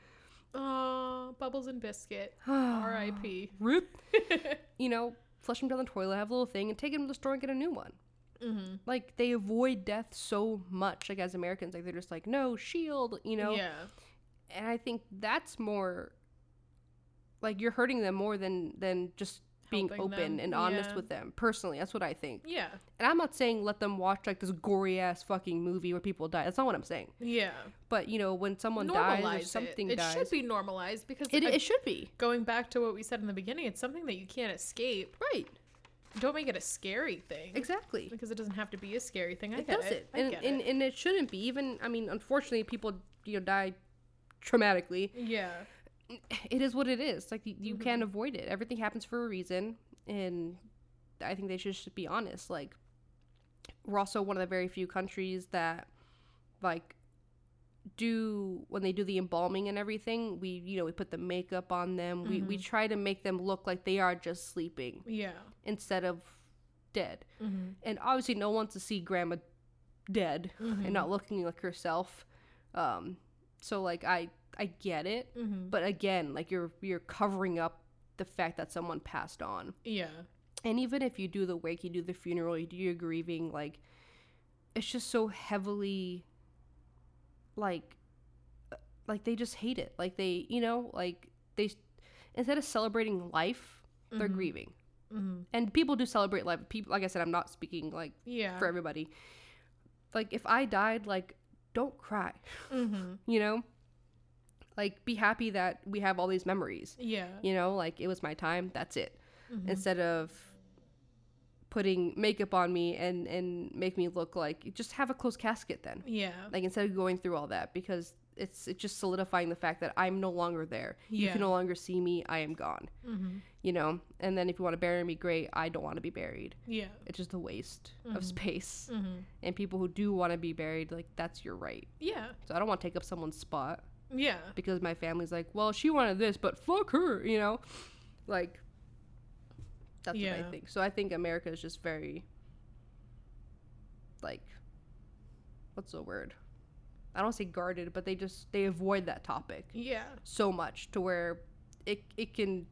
oh, bubbles and biscuit, R.I.P. Rip. You know, flush them down the toilet, have a little thing, and take them to the store and get a new one. mm-hmm. Like, they avoid death so much. Like, as Americans, like, they're just like, no, shield, you know? yeah, and I think that's more like you're hurting them more than than just being Helping open them, and honest yeah. with them. Personally, that's what I think. yeah, And I'm not saying let them watch like this gory ass fucking movie where people die. That's not what I'm saying. yeah. But you know, when someone dies or something it. It dies, should be normalized because it, it should be going back to what we said in the beginning, it's something that you can't escape. right. Don't make it a scary thing. Exactly. Because it doesn't have to be a scary thing. I it get does it. it, I and get and, it. and it shouldn't be. Even I mean, unfortunately, people you know die traumatically. Yeah. It is what it is. Like you, you Mhm. can't avoid it. Everything happens for a reason, and I think they should just be honest. Like we're also one of the very few countries that like do when they do the embalming and everything. We you know we put the makeup on them. We we Mhm. try to make them look like they are just sleeping Yeah. instead of dead. Mm-hmm. And obviously, no one wants to see grandma dead Mhm. and not looking like herself. Um, so like I I get it Mm-hmm. but again like you're you're covering up the fact that someone passed on Yeah. and even if you do the wake you do the funeral you do your grieving like it's just so heavily like uh, like they just hate it like they you know like they instead of celebrating life they're Mhm. grieving Mm-hmm. and people do celebrate life people like i said i'm not speaking like Yeah. for everybody like if i died like don't cry Mm-hmm. you know like be happy that we have all these memories Yeah. you know like it was my time that's it Mhm. instead of putting makeup on me and and make me look like just have a closed casket then Yeah. like instead of going through all that because it's it's just solidifying the fact that i'm no longer there Yeah. you can no longer see me i am gone Mm-hmm. you know and then if you want to bury me great i don't want to be buried Yeah. it's just a waste Mhm. of space Mm-hmm. and people who do want to be buried like that's your right Yeah. so i don't want to take up someone's spot Yeah. because my family's like, well, she wanted this, but fuck her, you know? Like, that's what I think. So I think America is just very, like, what's the word? I don't say guarded, but they just, they avoid that topic Yeah. so much to where it, it can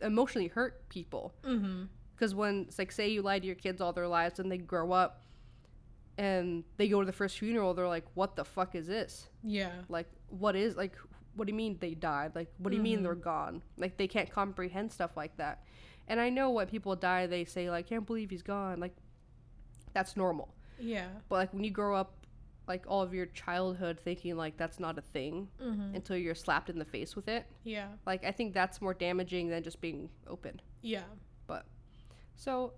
emotionally hurt people. Mm-hmm. Because when, it's like, say you lie to your kids all their lives and they grow up and they go to the first funeral, they're like, what the fuck is this? Yeah. like what is like what do you mean they died like what do you mean Mhm. they're gone like they can't comprehend stuff like that and i know when people die they say like can't believe he's gone like that's normal Yeah. but like when you grow up like all of your childhood thinking like that's not a thing Mm-hmm. until you're slapped in the face with it Yeah. like i think that's more damaging than just being open Yeah. but so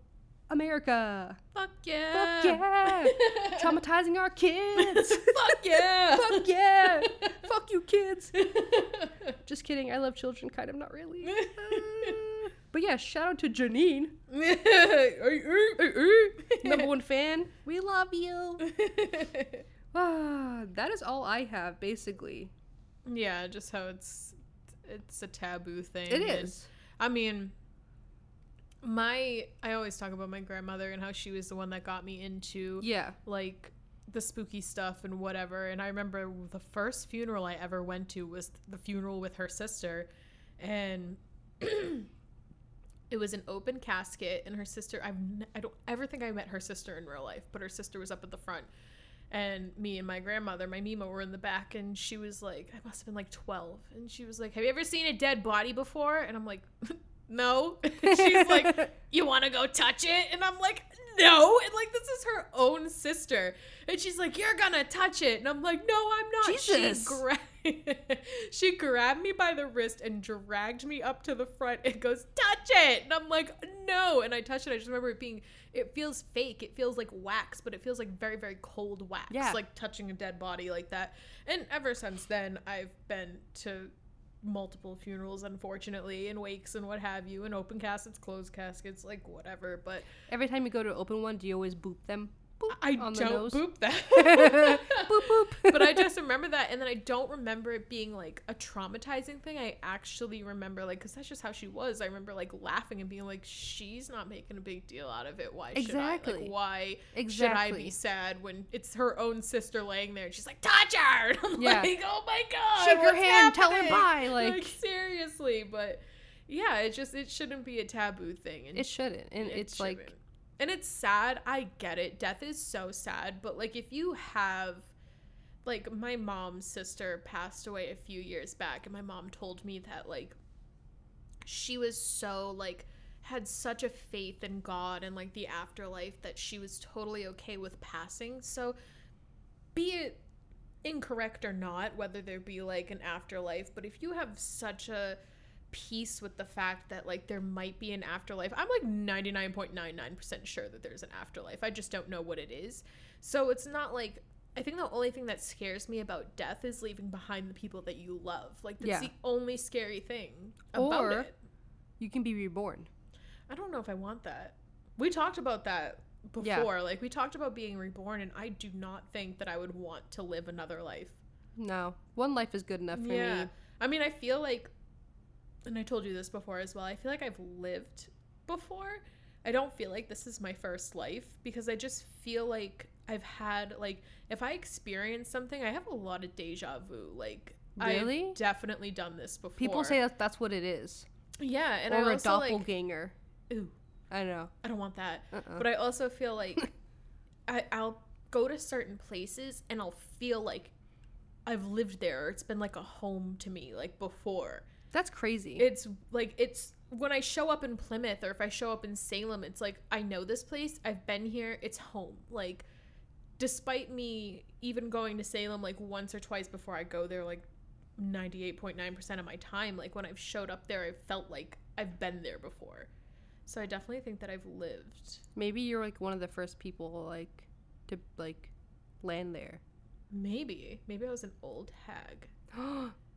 america Fuck yeah. fuck yeah traumatizing our kids Fuck yeah. fuck yeah fuck you kids Just kidding. I love children, kind of, not really. Uh, but yeah, shout out to Janine, number one fan. We love you. Ah, that is all I have, basically. yeah, just how it's it's a taboo thing. It is. and- I mean, my I always talk about my grandmother and how she was the one that got me into Yeah. like the spooky stuff and whatever. And I remember the first funeral I ever went to was the funeral with her sister, and it was an open casket. And her sister, I've n- I don't ever think I met her sister in real life, but her sister was up at the front. And me and my grandmother, my Mima, were in the back, and she was like, I must have been like 12. And she was like, Have you ever seen a dead body before? And I'm like, No. She's like, you want to go touch it? And I'm like, no. And like, this is her own sister. And she's like, you're going to touch it. And I'm like, no, I'm not. Jesus. She, gra- she grabbed me by the wrist and dragged me up to the front and goes, touch it. And I'm like, no. And I touched it. I just remember it being, it feels fake. It feels like wax, but it feels like very, very cold wax. Yeah. Like touching a dead body like that. And ever since then, I've been to multiple funerals, unfortunately, and wakes and what have you, and open caskets, closed caskets, like whatever. But Every time you go to open one, do you always boop them? Boop I on the don't nose. boop that. boop boop. but I just remember that, and then I don't remember it being like a traumatizing thing. I actually remember like, cause that's just how she was. I remember like laughing and being like, "She's not making a big deal out of it. Why should I? Exactly. Like, why should I be sad when it's her own sister laying there and she's like, touch her? And I'm Yeah. like, oh my god, Shake her hand, tell her bye. Like, seriously, but yeah, it just it shouldn't be a taboo thing. And it shouldn't, and it it's like shouldn't. And it's sad i get it death is so sad but like if you have like my mom's sister passed away a few years back and my mom told me that like she was so like had such a faith in god and like the afterlife that she was totally okay with passing. So be it incorrect or not whether there be like an afterlife but if you have such a peace with the fact that like there might be an afterlife i'm like 99.99% sure that there's an afterlife i just don't know what it is so it's not like i think the only thing that scares me about death is leaving behind the people that you love like that's Yeah. the only scary thing about Or- it you can be reborn. i don't know if i want that we talked about that before Yeah. like we talked about being reborn and i do not think that i would want to live another life No, one life is good enough for yeah. me. I mean, I feel like, and I told you this before as well, I feel like I've lived before. I don't feel like this is my first life because I just feel like I've had, like, if I experience something, I have a lot of deja vu. Like, Really? I've definitely done this before. People say that that's what it is, yeah, and or I a also, like, doppelganger. ooh, I know. I don't want that. Uh-uh. But I also feel like I, I'll go to certain places and I'll feel like I've lived there. It's been like a home to me, like before. That's crazy. It's like it's when I show up in Plymouth or if I show up in Salem, it's like I know this place. I've been here. It's home. Like despite me even going to Salem like once or twice before I go there like 98.9% of my time, like when I've showed up there, I felt like I've been there before. So I definitely think that I've lived. Maybe you're like one of the first people like to like land there. Maybe. Maybe I was an old hag.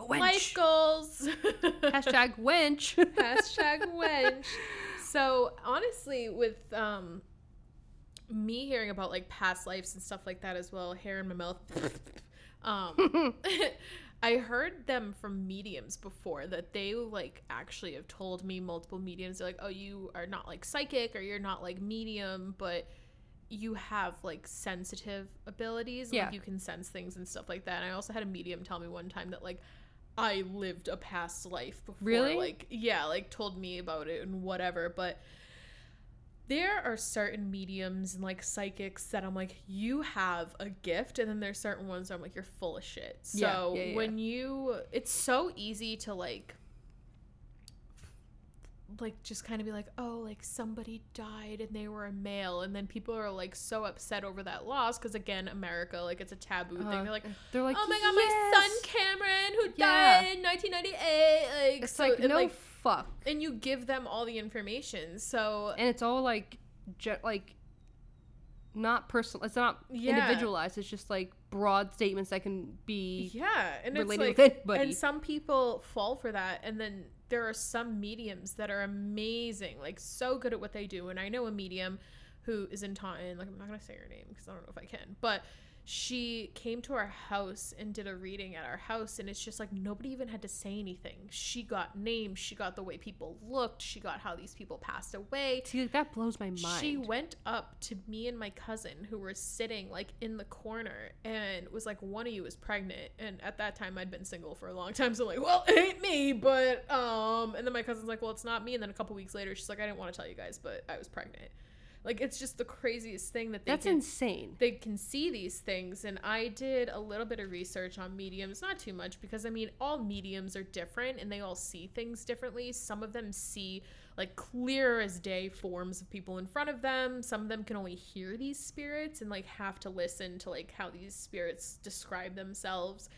a wench. Life goals. Hashtag wench. Hashtag wench. So honestly, with um me hearing about like past lives and stuff like that as well, hair in my mouth. um I heard them from mediums before that they like actually have told me multiple mediums they're like, "Oh, you are not like psychic or you're not like medium, but you have like sensitive abilities. Yeah. Like you can sense things and stuff like that." And I also had a medium tell me one time that like I lived a past life before. Really? Like, yeah, like told me about it and whatever. But there are certain mediums and like psychics that I'm like, you have a gift. And then there's certain ones I'm like, you're full of shit. Yeah, So yeah, yeah. when you, it's so easy to like, like just kind of be like, oh, like somebody died and they were a male, and then people are like so upset over that loss because again, America, like it's a taboo thing. Uh, They're like, they're like, oh my god, my son Cameron who Yeah. died in 1998. Like, It's so, like no like, fuck, and you give them all the information. So and it's all like, ge- like, not personal. It's not Yeah. individualized. It's just like broad statements that can be yeah, and it's related like, with anybody. and some people fall for that, and then there are some mediums that are amazing, like so good at what they do. And I know a medium who is in Taunton. Like I'm not gonna say her name because I don't know if I can, but she came to our house and did a reading at our house and it's just like nobody even had to say anything she got names she got the way people looked she got how these people passed away See, like, that blows my mind. she went up to me and my cousin who were sitting like in the corner and was like, one of you is pregnant. And at that time I'd been single for a long time. So I'm like, well, it ain't me, but um and then my cousin's like, well, it's not me. And then a couple weeks later, she's like, I didn't want to tell you guys, but I was pregnant. Like it's just the craziest thing that they That's can insane. they can see these things and i did a little bit of research on mediums not too much because i mean all mediums are different and they all see things differently. Some of them see like clear as day forms of people in front of them. Some of them can only hear these spirits and like have to listen to like how these spirits describe themselves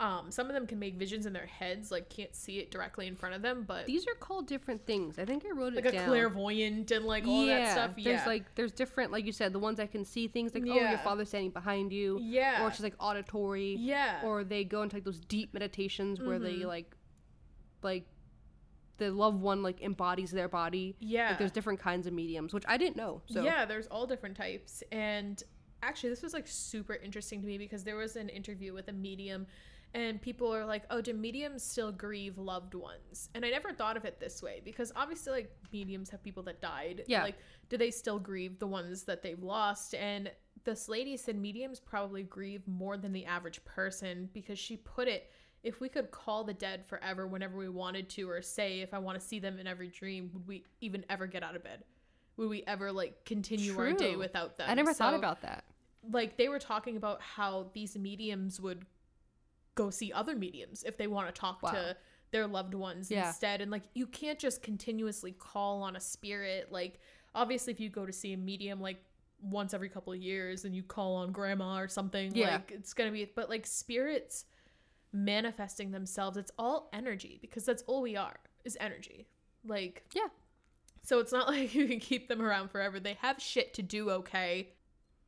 Um, some of them can make visions in their heads, like can't see it directly in front of them, but These are called different things. I think I wrote like it like a down. clairvoyant and like all that stuff. Yeah, there's like there's different like you said the ones that can see things like oh your father's standing behind you yeah, or it's just like auditory yeah, or they go into like those deep meditations where they Mhm. like like the loved one like embodies their body. yeah. Like there's different kinds of mediums, which I didn't know. So Yeah, there's all different types. And actually, this was like super interesting to me because there was an interview with a medium, and people are like, oh, do mediums still grieve loved ones? And I never thought of it this way because obviously, like, mediums have people that died. Yeah. Like, do they still grieve the ones that they've lost? And this lady said mediums probably grieve more than the average person because she put it. If we could call the dead forever whenever we wanted to, or say if I want to see them in every dream, would we even ever get out of bed? Would we ever like continue our day without them? I never thought about that. like they were talking about how these mediums would go see other mediums if they want to talk Wow. to their loved ones Yeah. instead and like you can't just continuously call on a spirit like obviously if you go to see a medium like once every couple of years and you call on grandma or something Yeah. like it's gonna be but like spirits manifesting themselves it's all energy because that's all we are is energy like Yeah. so it's not like you can keep them around forever they have shit to do okay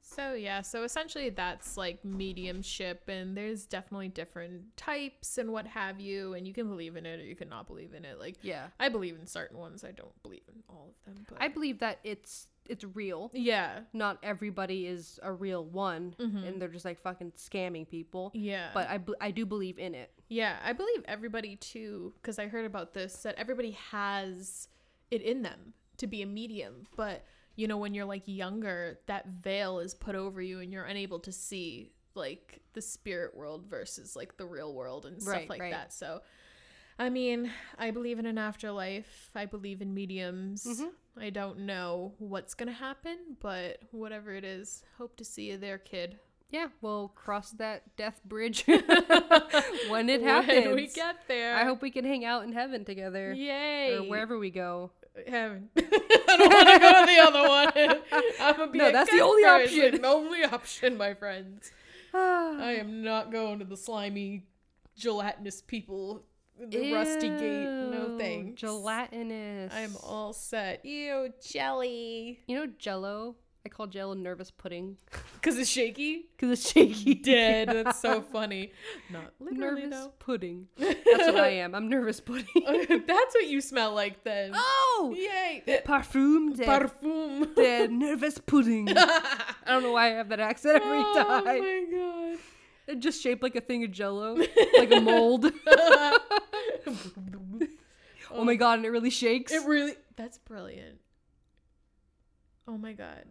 so yeah so essentially that's like mediumship and there's definitely different types and what have you and you can believe in it or you can not believe in it like Yeah. i believe in certain ones i don't believe in all of them but I believe that it's it's real. yeah Not everybody is a real one Mhm. and they're just like fucking scamming people. yeah But I, b- I do believe in it. Yeah, I believe everybody too, because I heard about this that everybody has it in them to be a medium. But, you know, when you're like younger, that veil is put over you and you're unable to see like the spirit world versus like the real world and stuff Right, like right. that. So, I mean, I believe in an afterlife, I believe in mediums. Mhm. I don't know what's going to happen, but whatever it is, hope to see you there, kid. Yeah, we'll cross that death bridge when it happens. When we get there. I hope we can hang out in heaven together Yay. or wherever we go. Heaven. I don't want to go to the other one. I'm gonna be No, a that's the only person. option. Only option, my friends. I am not going to the slimy, gelatinous people, the rusty gate. No thanks. Gelatinous. I'm all set. Ew, jelly. You know Jello? I call Jello nervous pudding Cause it's shaky. because it's shaky. Dead. That's so funny. Not literally nervous though. pudding. That's what I am. I'm nervous pudding. That's what you smell like then. oh, Yay. parfum de, Parfum. de nervous pudding. I don't know why I have that accent every oh time. Oh my god. It just shaped like a thing of Jello, like a mold. oh my oh. god, and it really shakes. It really that's brilliant. Oh my god.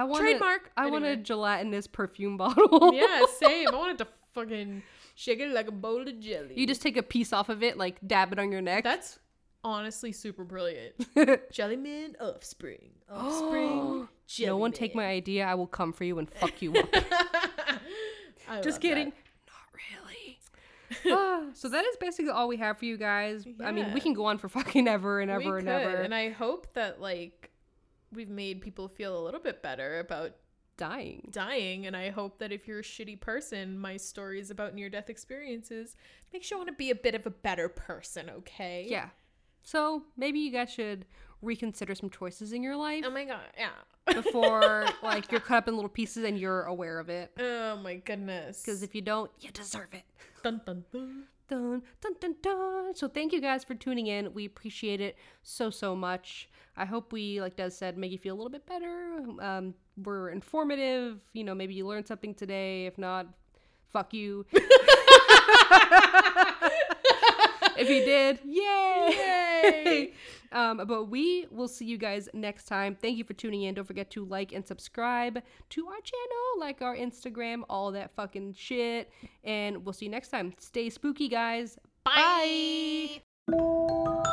I want Trademark. I want a Anyway. gelatinous perfume bottle. Yeah, same. I wanted to fucking shake it like a bowl of jelly. You just take a piece off of it, like dab it on your neck. That's honestly super brilliant. Jellyman offspring. Offspring. no one take my idea. I will come for you and fuck you up. Just kidding. that. Not really. Ah, so that is basically all we have for you guys. I mean, we can go on for fucking ever and We ever and could, ever. And I hope that like we've made people feel a little bit better about dying. dying and i hope that if you're a shitty person my stories about near death experiences makes you want to be a bit of a better person okay Yeah. So maybe you guys should reconsider some choices in your life oh my god yeah before like you're cut up in little pieces and you're aware of it. oh my goodness Because if you don't, you deserve it. dun, dun, dun. Dun, dun, dun, dun. So thank you guys for tuning in. We appreciate it so so much. I hope we, like Des said, make you feel a little bit better. Um, we're informative. You know, maybe you learned something today. If not, fuck you. if you did, yay! Yay! um, but we will see you guys next time. Thank you for tuning in. Don't forget to like and subscribe to our channel, like our Instagram, all that fucking shit. And we'll see you next time. Stay spooky, guys. Bye. Bye.